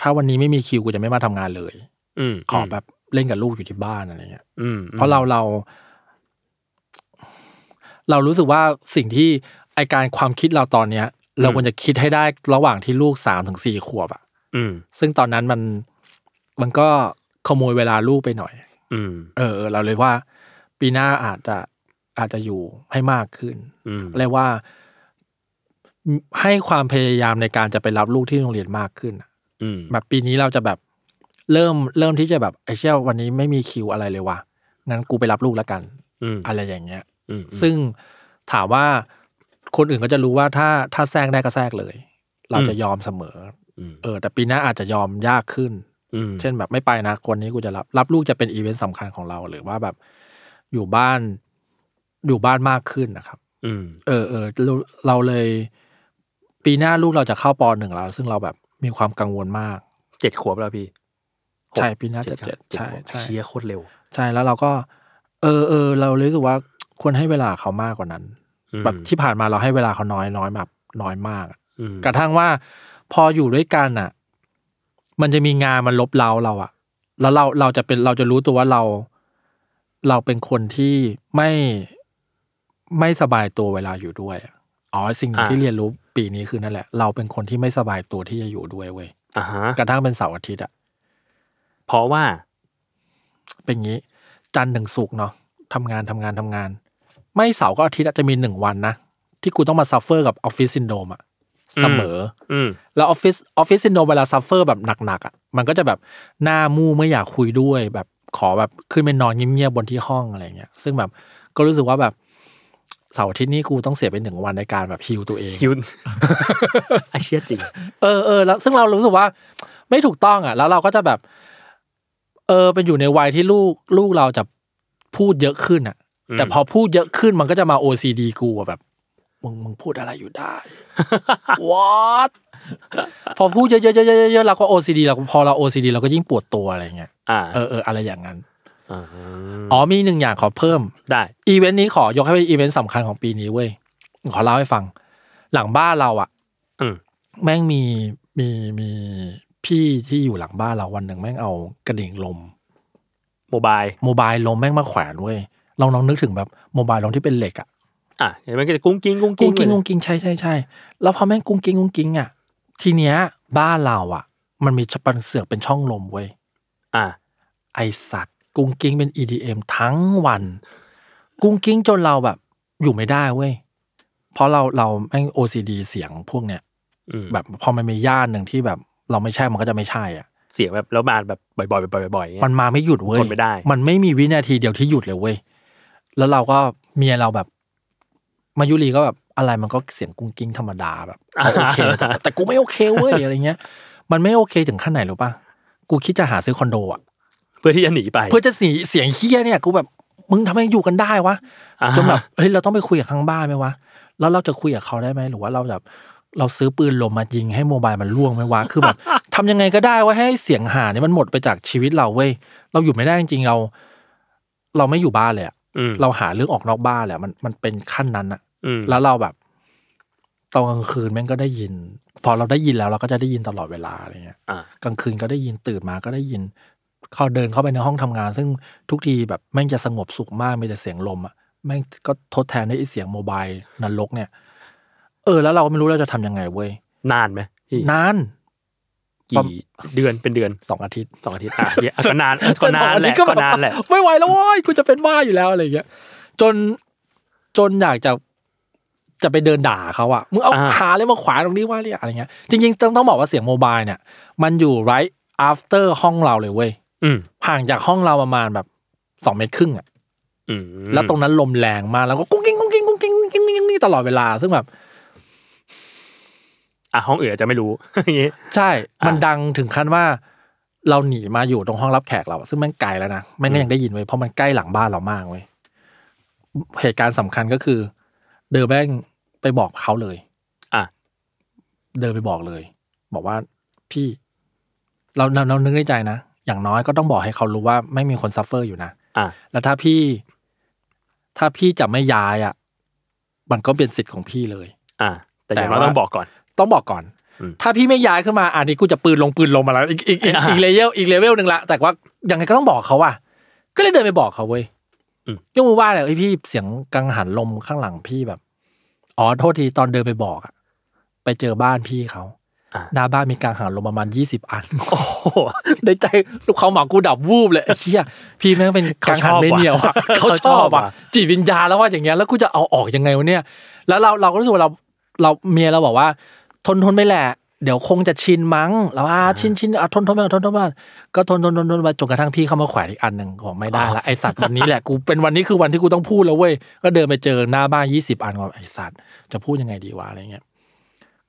ถ้าวันนี้ไม่มีคิวกูจะไม่มาทำงานเลย อืมขอแบบเล่นกับลูกอยู่ที่บ้านอะไรเงี้ยอืมเพราะเราเรา เรารู้สึกว่าสิ่งที่ไอการความคิดเราตอนเนี้ย เราควรจะคิดให้ได้ระหว่างที่ลูกสามถึงสี่ขวบอะอืมซึ่งตอนนั้นมันมันก็ขโมยเวลาลูกไปหน่อย อืมเออเออ เราเลยว่า ปีหน้าอาจจะอาจจะอยู่ให้มากขึ้นอืมเรียกว่า ให้ความพยายามในการจะไปรับลูกที่โรงเรียนมากขึ้นอืมแบบปีนี้เราจะแบบเริ่มเริ่มที่จะแบบไอ้เชี่ยวันนี้ไม่มีคิวอะไรเลยว่ะงั้นกูไปรับลูกแล้วกันอืมอะไรอย่างเงี้ยอืมซึ่งถามว่าคนอื่นก็จะรู้ว่าถ้าถ้าแทรกได้ก็แทรกเลย เราจะยอมเสมออืมเออ แต่ปีหน้าอาจจะยอมยากขึ้นอืมเช่นแบบไม่ไปนะคนนี้กูจะรับรับลูกจะเป็นอีเวนต์สำคัญของเราหรือว่าแบบอยู่บ้านอยู่บ้านมากขึ้นนะครับอืมเออเออเราเราเลย ปีหน้าลูกเราจะเข้าปหนึ่งแล้ว ซึ่งเราแบบมีความกังวลมาก เจ็ดขวบแล้วพี่ใช่ปีหน้าจะเจ็ดเจ็ดใช่ขวบใช่เชียร์โคตรเร็ว ใช่แล้วเราก็ เออเออเรารู้สึกว่าควรให้เวลาเขามากกว่านั้นอืมแบบที่ผ่านมาเราให้เวลาเขาน้อยน้อยแบบน้อยมากอะอืมกระทั่งว่า พออยู่ด้วยกันอะ มันจะมีงานมันลบเราเราอะ แล้วเราเราจะเป็นเราจะรู้ตัวว่าเรา เราเป็นคนที่ไม่ไม่สบายตัวเวลาอยู่ด้วย อะอ๋อสิ่งหนึ่งที่เรียนรู้ปีนี้คือนั่นแหละ เราเป็นคนที่ไม่สบายตัวที่จะอยู่ด้วยเว้ยอ่าฮะกระทั่งเป็นเสาร์อาทิตย์อะเพราะว่า เป็นงี้ จันทร์ถึงศุกร์เนาะทำงานทำงานทำงาน ไม่เสาร์ก็อาทิตย์อะจะมีหนึ่งวันนะ ที่กูต้องมา suffer กับ office syndrome อะเสมอ อืม แล้ว office office syndrome เวลา suffer แบบหนักๆอะมันก็จะแบบหน้ามุ่ยไม่อยากคุยด้วย แบบขอแบบขึ้นไปนอนเงียบๆบนที่ห้องอะไรเงี้ยซึ่งแบบก็รู้สึกว่าแบบ เสาร์อาทิตย์นี้กูต้องเสียไปหนึ่งวันในการแบบฮิวตัวเองฮิวอาเชียจริง เออเออแล้วซึ่งเรารู้สึกว่าไม่ถูกต้องอะ แล้วเราก็จะแบบ เออเป็นอยู่ในวัยที่ลูกลูกเราจะพูดเยอะขึ้นอะอืมแต่พอพูดเยอะขึ้นมันก็จะมา OCD กูอะแบบมึงมึงพูดอะไรอยู่ได้ what พอพูดเยอะๆๆๆๆเราก็ OCD เราพอเรา OCD เราก็ยิ่งปวดตัวอะไรเงี้ย อ่า เออเอออะไรอย่างนั้น อ่าอ๋อมีหนึ่งอย่างขอเพิ่มได้อีเวนต์นี้ขอยกให้เป็นอีเวนต์สำคัญของปีนี้เว้ยขอเล่าให้ฟัง หลังบ้านเราอะอืมแม่งมีมีมีพี่ที่อยู่หลังบ้านเราวันหนึ่งแม่งเอากระดิ่งลมโมบายโมบายลมแม่งมาแขวนเว้ยลองลองนึกถึงแบบโมบายลมที่เป็นเหล็กอะอะเห็นไหมก็จะกุ้งกิ้งกุ้งกุ้กิ้งงกิ้งเลยกุ้งกิ้งใช่ใช่ใช่แล้วพอแม่งกุ้งกิ้งกุ้งกิ้งอะทีเนี้ยบ้านเราอะมันมีปันเสือกเป็นช่องลมเว้ยอ่าไอสัตว์ กุ้งกิ้งเป็น EDM ทั้งวัน กุ้งกิ้งจนเราแบบ อยู่ไม่ได้เว้ยเพราะเราเราแม่ง OCD เสียงพวกเนี้ยอืมแบบพอมันมีย่านหนึ่งที่แบบ เราไม่ใช่มันก็จะไม่ใช่อะเสียงแบบแล้วมาแบบบ่อยๆบ่อยๆบ่อยๆอย่างเงี้ยมันมาไม่หยุดเว้ยทนไม่ได้ มันไม่มีวินาทีเดียวที่หยุดเลยเว้ยแล้วเราก็เมียเราแบบมายุรีก็แบบอะไรมันก็เสียงกุ้งกิ้งธรรมดาแบบเขาโอเคแต่แต่กูไม่โอเคเว้ยอะไรเงี้ย มันไม่โอเคถึงขั้นไหนรู้ป่ะกูคิดจะหาซื้อคอนโดอะเพื่อที่จะหนีไป เพื่อจะสีเสียงเฮี้ยเนี่ยกูแบบมึงทำไมอยู่กันได้วะอ่าจนแบบเฮ้ยเราต้องไปคุยกับข้างบ้านไหมวะแล้วเราจะคุยกับเขาได้ไหมหรือว่าเราแบบเราซื้อปืนลมมายิงให้โมบายมันล่วงไหมวะคือแบบทำยังไงก็ได้ว่าให้เสียงหาเนี่ยมันหมดไปจากชีวิตเราเว้ยเราอยู่ไม่ได้จริงๆเรา เราไม่อยู่บ้านเลยอะอืมเราหาเรื่องออกนอกบ้านแหละมันมันเป็นขั้นนั้นอะอืมแล้วเราแบบตอนกลางคืนแม่งก็ได้ยิน พอเราได้ยินแล้วเราก็จะได้ยินตลอดเวลาอะไรเงี้ยอ่ากลางคืนก็ได้ยินตื่นมาก็ได้ยิน เขาเดินเข้าไปในห้องทำงาน ซึ่งทุกทีแบบแม่งจะสงบสุขมากมีแต่เสียงลมอะแม่งก็ทดแทนด้วยไอ้เสียงโมบายนรกเนี่ย เออ แล้วเราก็ไม่รู้เราจะทำยังไงเว้ยนานไหมพี่นานกี่เดือนเป็นเดือนสองอาทิตย์สองอาทิตย์อะเหี้ยอะก็นานก็นานแหละก็ก็แบบนานแหละไม่ไหวแล้วเว้ยกูจะเป็นบ้าอยู่แล้วอะไรอย่างเงี้ยจนจนอยากจะจะไปเดินด่าเขาอะมึงเอาอ่าห่าอะไรมาแขวนตรงนี้วะเนี่ยอะไรเงี้ยจริงๆต้องต้องบอกว่าเสียงโมบายเนี่ย มันอยู่ right after ห้องเราเลยเว้ยอืม ห่างจากห้องเราประมาณแบบสองเมตรครึ่งอะอืมแล้วตรงนั้นลมแรงมากแล้วก็กุ้งกิ้งกุ้งกิ้งกุ้งกิ้งกุ้งกิ้งกุ้งกิ้งนี่ตลอดเวลาซึ่งแบบอะห้องอื่นอาจจะไม่รู้อย่างงี้ใช่อ่ามัมันดังถึงขั้นว่า เราหนีมาอยู่ตรงห้องรับแขกเราอะซึ่งแม่งไกลแล้วนะแม่งก็ยังได้ยินเว้ยเพราะมันใกล้หลังบ้านเรามากเว้ยเหตุการณ์สำคัญก็คือ เดินแม่งไปบอกเขาเลย อะ เดินไปบอกเลย บอกว่าพี่ เราเราเรานึกในใจนะ อย่างน้อยก็ต้องบอกให้เขารู้ว่าแม่งมีคน suffer อยู่นะอะแล้วถ้าพี่ ถ้าพี่จะไม่ย้ายอะ มันก็เป็นสิทธิ์ของพี่เลย อะแต่อย่างน้อยแต่ว่าต้องบอกก่อน ต้องบอกก่อนอืมถ้าพี่ไม่ย้ายขึ้นมาอันนี้กูจะปืนลงปืนลงมาแล้ว อีกอีกอีกอ่าอีกเลเวลอีกเลเวลหนึ่งละแต่ว่ายังไงก็ต้องบอกเขาว่ะก็เลยเดินไปบอกเขาเว้ยอืมยกมือไหว้เลยไอ้ยพี่เสียงกังหันลมข้างหลังพี่แบบอ๋อโทษทีตอนเดินไปบอกอะไปเจอบ้านพี่เขาอะ หน้าบ้านมีกังหันลมประมาณยี่สิบอัน โอ้โหในใจลูกเขาหมากูดับวูบเลยไอ้เฮียพี่แม่งเป็นเขากังหันชอบไม่เหนียวอะว่ะเขาเขาชชออบบว่ะว่ะจิตวิญญาณแล้วว่าอย่างเงี้ยแล้วกูจะเอาออกยังไงวะเนี่ย แล้วเราเราก็รู้สึกว่าเราเราเมียเราบอกว่า ทนทนไปแหละเดี๋ยวคงจะชินมั้งแล้วว่าชินชินอะทนทนไปก่อนทนทนไปก่อนก็ทนทนทนทนไปจนกระทั่งพี่เข้ามาแขวนอีกอันหนึ่งบอกไม่ได้ละไอสัตว์วันนี้แหละกูเป็นวันนี้คือวันที่กูต้องพูดแล้วเว้ยก็เดินไปเจอหน้าบ้านยี่สิบอันว่าไอสัตว์จะพูดยังไงดีวะอะไรเงี้ย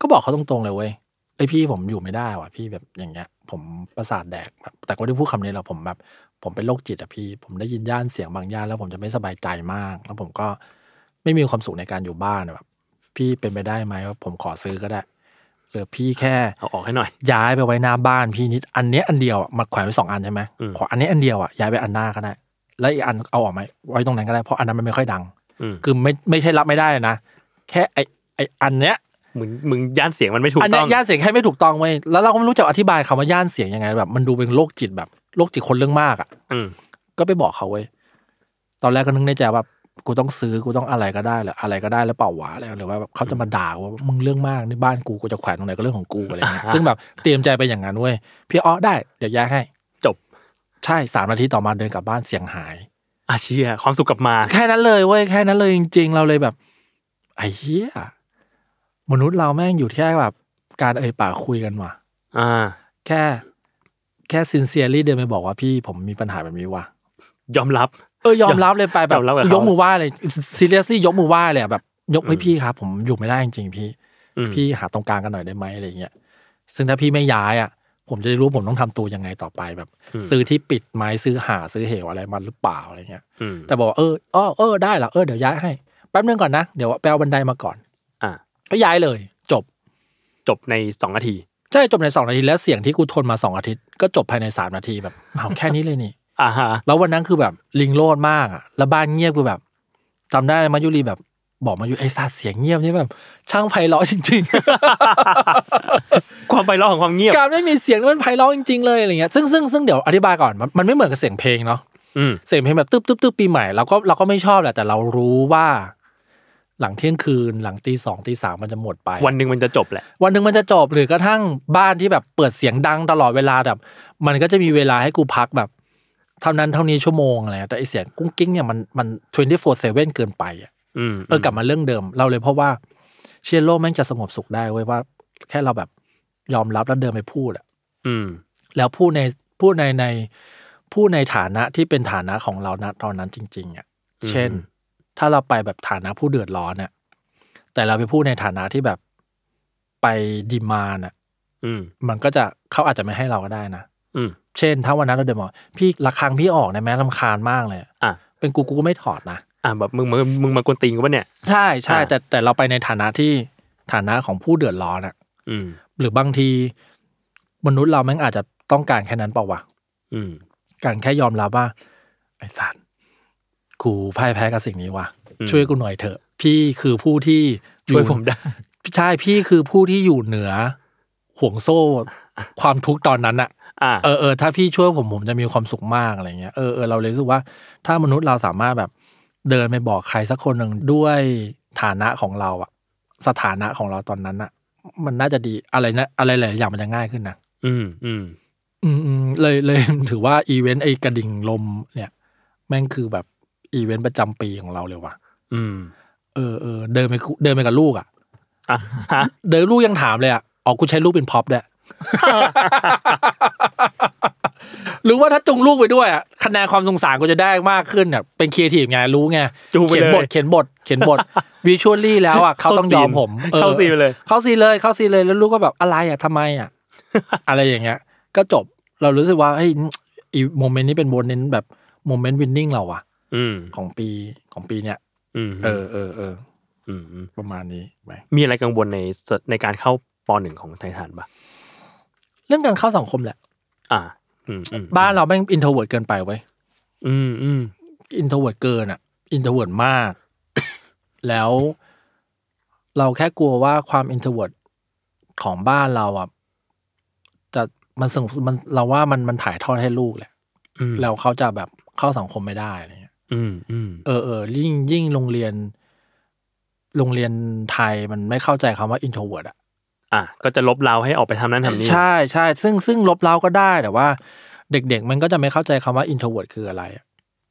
ก็บอกเขาตรงๆเลยเว้ย ไอยพี่ผมอยู่ไม่ได้ว่ะพี่แบบอย่างเงี้ย ผมประสาทแดกแบบแต่ก็ไม่ได้พูดคำนี้หรอกผมแบบ ผมเป็นโรคจิตอะพี่ ผมได้ยินย่านเสียงบางย่านแล้วผมจะไม่สบายใจมาก แล้วผมก็ไม่มีความสุขในการอยู่บ้านแบบ พี่เป็นไปได้ไหมว่าผมขอซื้อก็ได้หรือพี่แค่เอาออกให้หน่อย ย้ายไปไว้หน้าบ้านพี่นิด อันเนี้ยอันเดียวอะมาแขวนไว้สองอันใช่ไหมอืมขออันนี้อันเดียวอะย้ายไปอันหน้าก็ได้ แล้วอีกอันเอาออกไหมไว้ตรงนั้นก็ได้เพราะอันนั้นมันไม่ค่อยดังอืมคือไม่ไม่ใช่รับไม่ได้นะแค่ไอไออันเนี้ย มึงมึงย่านเสียงมันไม่ถูกอันต้เนี้อยงย่านเสียงให้ไม่ถูกต้องเว้ยแล้วเราก็ไม่รู้จะอธิบายคำว่าย่านเสียงยังไงแบบมันดูเป็นโรคจิตแบบโรคจิตคนเรื่องมากอะอืมก็ไปบอกเขาเว้ยตอนแรกก็นึกในใจว่ากูต้องซื้อกูต้องอะไรก็ได้หรืออะไรก็ได้แล้วเปล่าวะอะไรหรือว่าแบบเขาจะมาด่าว่ามึงเรื่องมากนี่บ้านกูกูจะแขวนตรงไหนก็เรื่องของกูอะไรเงี้ยซึ่งแบบเตรียมใจไปอย่างนั้นเว้ยพี่อ๋อได้เดี๋ยวย้ายให้ จบ ใช่สามนาทีต่อมาเดินกลับบ้านเสียงหายอาเชียความสุขกลับมา แค่นั้นเลยเว้ยแค่นั้นเลยจริง ๆ เราเลยแบบไอ้เหี้ย มนุษย์เราแม่งอยู่แค่แบบ การเอ่ยปากคุยกันว่ะอ่า แค่แค่ซินเซียรี่เดินไปบอกว่าพี่ผมมีปัญหาแบบนี้ว่ะ ยอมรับ เออยอมรับเลยไปแบบยอมรับกับเขายกมือไหว้เลยซีเรียสซี่ยกมือไหว้เลยอะแบบ ยกให้อืมพี่ครับ ผมอยู่ไม่ได้จริงๆพี่ อืม พี่หาตรงกลางกันหน่อยได้ไหมอะไรเงี้ย ซึ่งถ้าพี่ไม่ย้ายอะ ผมจะได้รู้ผมต้องทำตัวยังไงต่อไปแบบ อืม ซื้อที่ปิดไหมซื้อหาซื้อเหวอะไรมันหรือเปล่าอะไรเงี้ย อืมแต่บอกว่าเอออ้อเออได้เหรอเออเดี๋ยวย้ายให้แป๊บนึงก่อนนะ เดี๋ยวไปเอาบันไดมาก่อน ก็ย้ายเลย จบจบในสองนาที ใช่จบในสองนาที แล้วเสียงที่กูทนมาสองอาทิตย์ก็จบภายในสามนาทีแบบอ้าวแค่นี้เลยนี่อ่าฮะแล้ววันนั้นคือแบบลิงโลดมากอะแล้วบ้านเงียบคือแบบจำได้มายุรีแบบ บอกมายุไอ้ซาเสียงเงียบนี่แบบ ช่างไพเราะจริงความไพเราะของความเงียบๆการไม่มีเสียงนี่มันไพเราะจริงๆเลยอะไรเงี้ยซึ่งซึ่งซึ่งเดี๋ยวอธิบายก่อนมันมันไม่เหมือนกับเสียงเพลงเนาะอืมเสียงเพลงแบบตึ๊บตึ๊บตึ๊บปีใหม่เราก็เราก็ไม่ชอบแหละแต่เรารู้ว่า หลังเที่ยงคืนหลังตีสองตีสามมันจะหมดไป วันหนึ่งมันจะจบแหละ วันหนึ่งมันจะจบหรือกระทั่งบ้านที่แบบเปิดเสียงดังตลอดเวลาแบบ มันก็จะมีเวลาให้กูพักแบบเท่านั้นเท่านี้ชั่วโมงอะไรแต่ไอเสียงกุ้งกิ้งเนี่ยมันมัน24/7เกินไปอะอืมเออกลับมาเรื่องเดิม เราเลยเพราะว่าเชียร์โลกแม่งจะสงบสุขได้เว้ยว่า แค่เราแบบยอมรับแล้วเดินไปพูดอะ อืม แล้วพูดในพูดในในพูดในฐานะที่เป็นฐานะของเราณตอนนั้นจริง ๆอะเช่น ถ้าเราไปแบบฐานะผู้เดือดร้อนอะแต่เราไปพูดในฐานะที่แบบไปดีมานอะอืมมันก็จะเขาอาจจะไม่ให้เราก็ได้นะอืมเช่น ถ้าวันนั้นเราเดินบอกพี่ระคังพี่ออกนะแม้ลำคาญมากเลยอะเป็นกูกูก็ไม่ถอดนะอะแบบมึงมึงมึงมากวนตีนกูปะเนี่ยใช่ใช่อ่าแต่แต่เราไปในฐานะที่ฐานะของผู้เดือดร้อนอะอืม หรือบางทีมนุษย์เราแม่งอาจจะต้องการแค่นั้นเปล่าวะอืม การแค่ยอมรับว่าไอ้สัตว์ กูพ่ายแพ้กับสิ่งนี้ว่ะอืมช่วยกูหน่อยเถอะ พี่คือผู้ที่อช่วยผมได้ใช่พี่คือผู้ที่อยู่เหนือ ห่วงโซ่ ความทุกข์ตอนนั้นอะอ่าเออเออถ้าพี่ช่วยผมผมจะมีความสุขมากอะไรเงี้ยเออเออเราเลยรู้สึกว่า ถ้ามนุษย์เราสามารถแบบ เดินไปบอกใครสักคนหนึ่งด้วยฐานะของเราอะสถานะของเราตอนนั้นอะมันน่าจะดีอะไรนะอะไรหลายอย่างมันจะง่ายขึ้นนะอืมอืมอืมอืมเลยเลยถือว่าอีเวนต์ไอ้กระดิ่งลมเนี่ย แม่งคือแบบ อีเวนต์ประจำปีของเราเลยว่ะ อืม เออเออเดินไปคุเดินไปกับลูกอะอะฮะเดินลูกยังถามเลยอะอ๋อกูใช้ลูกเป็นพ็อปด้วย หรือว่าถ้าจูงลูกไปด้วยอะคะแนนความสงสารกูจะได้มากขึ้นเนี่ยเป็นครีเอทีฟไงรู้ไงจูงไปเขียนเลยบทเขียนบทเขียนบท visually แล้วอะเขาต้องยอมผมออเข้าซีนไปเลย เข้าซีนเลยเข้าซีนเลยแล้วลูกก็แบบอะไรอะทำไมอะ อะไรอย่างเงี้ย ก็จบเรารู้สึกว่าเฮ้ยอี moment นี้เป็น moment แบบ moment winning เราอะอืม ของปีของปีเนี้ยอืมเออเออเอออืมอืมประมาณนี้ไปมีอะไรกังวลในสในการเข้าปหนึ่งของไททันปะเรื่องการเข้าสังคมแหละ อ่าอืมอืมบ้านเราแม่ง introvert เกินไปเว้ยอืมอืม introvert เกินอะ introvert มาก แล้ว เราแค่กลัวว่าความ introvert ของบ้านเราอะจะมันสงมันเราว่ามันมันถ่ายทอดให้ลูกแหละอืมแล้วเขาจะแบบเข้าสังคมไม่ได้อะไรเงี้ย อืมอืมเออเออยิ่งยิ่งโรงเรียน โรงเรียนไทยมันไม่เข้าใจคำว่า introvert อะอะก็จะรบเร้าให้ออกไปทำนั่นทำนี่ใช่ใช่ซึ่งซึ่งรบเร้าก็ได้แต่ว่า เด็ก ๆ มันก็จะไม่เข้าใจคำว่า introvert คืออะไรอะ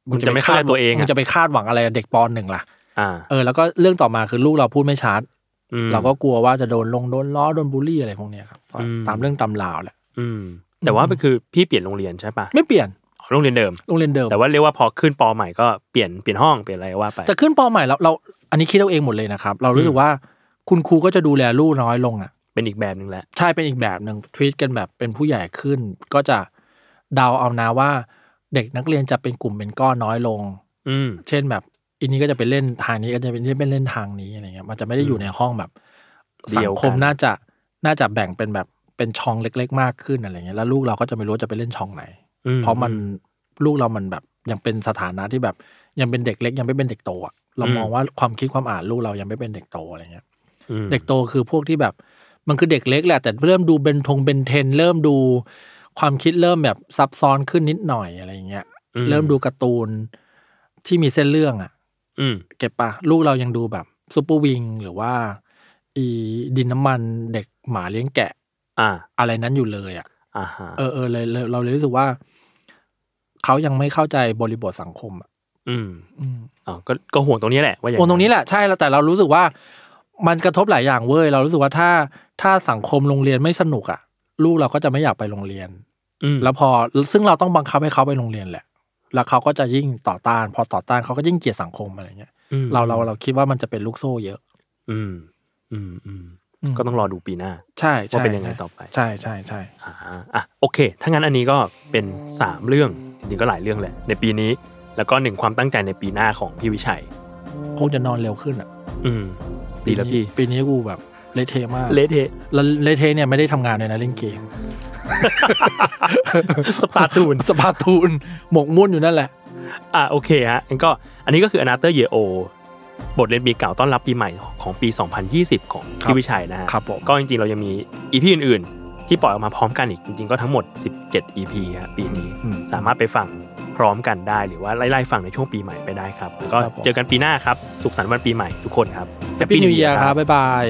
มันจะไม่เข้าใจตัวเองมึงจะไปคาดหวังอะไรกับเด็กปหนึ่งล่ะอ่าเออ แล้วก็เรื่องต่อมาคือลูกเราพูดไม่ชัดอืมเราก็กลัวว่าจะโดนลงโดนล้อโดนบูลลี่อะไรพวกเนี้ยครับอืมตามเรื่องตำราวแหละอืม แต่ว่ามันคือพี่เปลี่ยนโรงเรียนใช่ปะไม่เปลี่ยนอ๋อ โรงเรียนเดิมโรงเรียนเดิม แต่ว่าเรียกว่าพอขึ้นปใหม่ก็เปลี่ยนเปลี่ยนห้องเปลี่ยนอะไรว่าไปจะขึ้นปใหม่เราเราอันนี้คิดเอาเองหมดเลยนะครับ เรารู้สึกว่าคุณครูก็จะดูแลลูกน้อยลงอะ เป็นอีกแบบหนึ่งแหละใช่เป็นอีกแบบหนึ่งทวีตกันแบบเป็นผู้ใหญ่ขึ้น ก็จะเดาเอานะว่า เด็กนักเรียนจะเป็นกลุ่มเป็นก้อนน้อยลง อืมเช่นแบบอันนี้ก็จะเป็นเล่นทางนี้ก็จะเป็นเป็นเล่นทางนี้อะไรเงี้ยมันจะไม่ได้อยู่ในห้องแบบเดีสัยวงกันคมน่าจะน่าจะแบ่งเป็นแบบเป็นช่องเล็ก ๆ มากขึ้นอะไรเงี้ยแล้วลูกเราก็จะไม่รู้จะไปเล่นช่องไหนอื เพราะมันลูกเรามันแบบยังเป็นสถานะที่แบบยังเป็นเด็กเล็กยังไม่เป็นเด็กโตอะเรามองว่าความคิดความอ่านลูกเรายังไม่เป็นเด็กโตอะไรเงี้ยอืมเด็กโตคือพวกที่แบบ มันคือเด็กเล็กแหละ แต่เริ่มดูเบนทงเบนเทน เริ่มดูความคิดเริ่มแบบซับซ้อนขึ้นนิดหน่อยอะไรอย่างเงี้ยอืเริ่มดูการ์ตูนที่มีเส้นเรื่องอะอืมเก็บปะลูกเรายังดูแบบซูเปอร์วิงหรือว่า อีดินน้ำมันเด็กหมาเลี้ยงแกะ อ่า อะไรนั้นอยู่เลยอะอ่าฮะเออเออเลยเลยเราเลยรู้สึกว่า เขายังไม่เข้าใจบริบทสังคมอะอืมอืมอ๋อก็ก็ห่วงตรงนี้แหละว่าอย่างโอ้ตรงนี้แหละใช่แล้วแต่เรารู้สึกว่า มันกระทบหลายอย่างเว้ยเรารู้สึกว่าถ้าถ้าสังคมโรงเรียนไม่สนุกอะ ลูกเราก็จะไม่อยากไปโรงเรียนอืมแล้วพอซึ่งเราต้องบังคับให้เขาไปโรงเรียนแหละ แล้วเขาก็จะยิ่งต่อต้าน พอต่อต้านเขาก็ยิ่งเกลียดสังคมอะไรเงี้ยอืมเราเราเราคิดว่ามันจะเป็นลูกโซ่เยอะ อืม อืมอืมอืมก็ต้องรอดูปีหน้าใช่ใช่ว่าเป็นยังไงต่อไป ใช่ใช่ใช่อ่าอะโอเค ถ้างั้นอันนี้ก็เป็นสามเรื่อง จริงๆก็หลายเรื่องแหละในปีนี้ แล้วก็หนึ่งความตั้งใจในปีหน้าของพี่วิชัยคงจะนอนเร็วขึ้นอะ อืมปีแล้วพี่ ปีนี้กูแบบเละเทะมากเละเทะแล้วเละเทะเนี่ยไม่ได้ทำงานเลยนะเล่นเกมสปาร์ตูนสปาตูนหมกมุ่นอยู่นั่นแหละ อะโอเคฮะงั้นก็อันนี้ก็คือ Another Year O บทเรียนปีเก่าต้อนรับปีใหม่ของปี 2020 ของครับพี่วิชัยนะฮะครับผมก็จริงๆ เรายังมี EP อื่นๆ ที่ปล่อยออกมาพร้อมกันอีกจริงๆก็ทั้งหมด 17 EP ครับปีนี้อืมสามารถไปฟังพร้อมกันได้หรือว่าไล่ๆฟังในช่วงปีใหม่ไปได้ครับแล้วก็ครับผมเจอกันปีหน้าครับ สุขสันต์วันปีใหม่ทุกคนครับแฮปปี้นิว New เยีย Year ครับบ๊ายบาย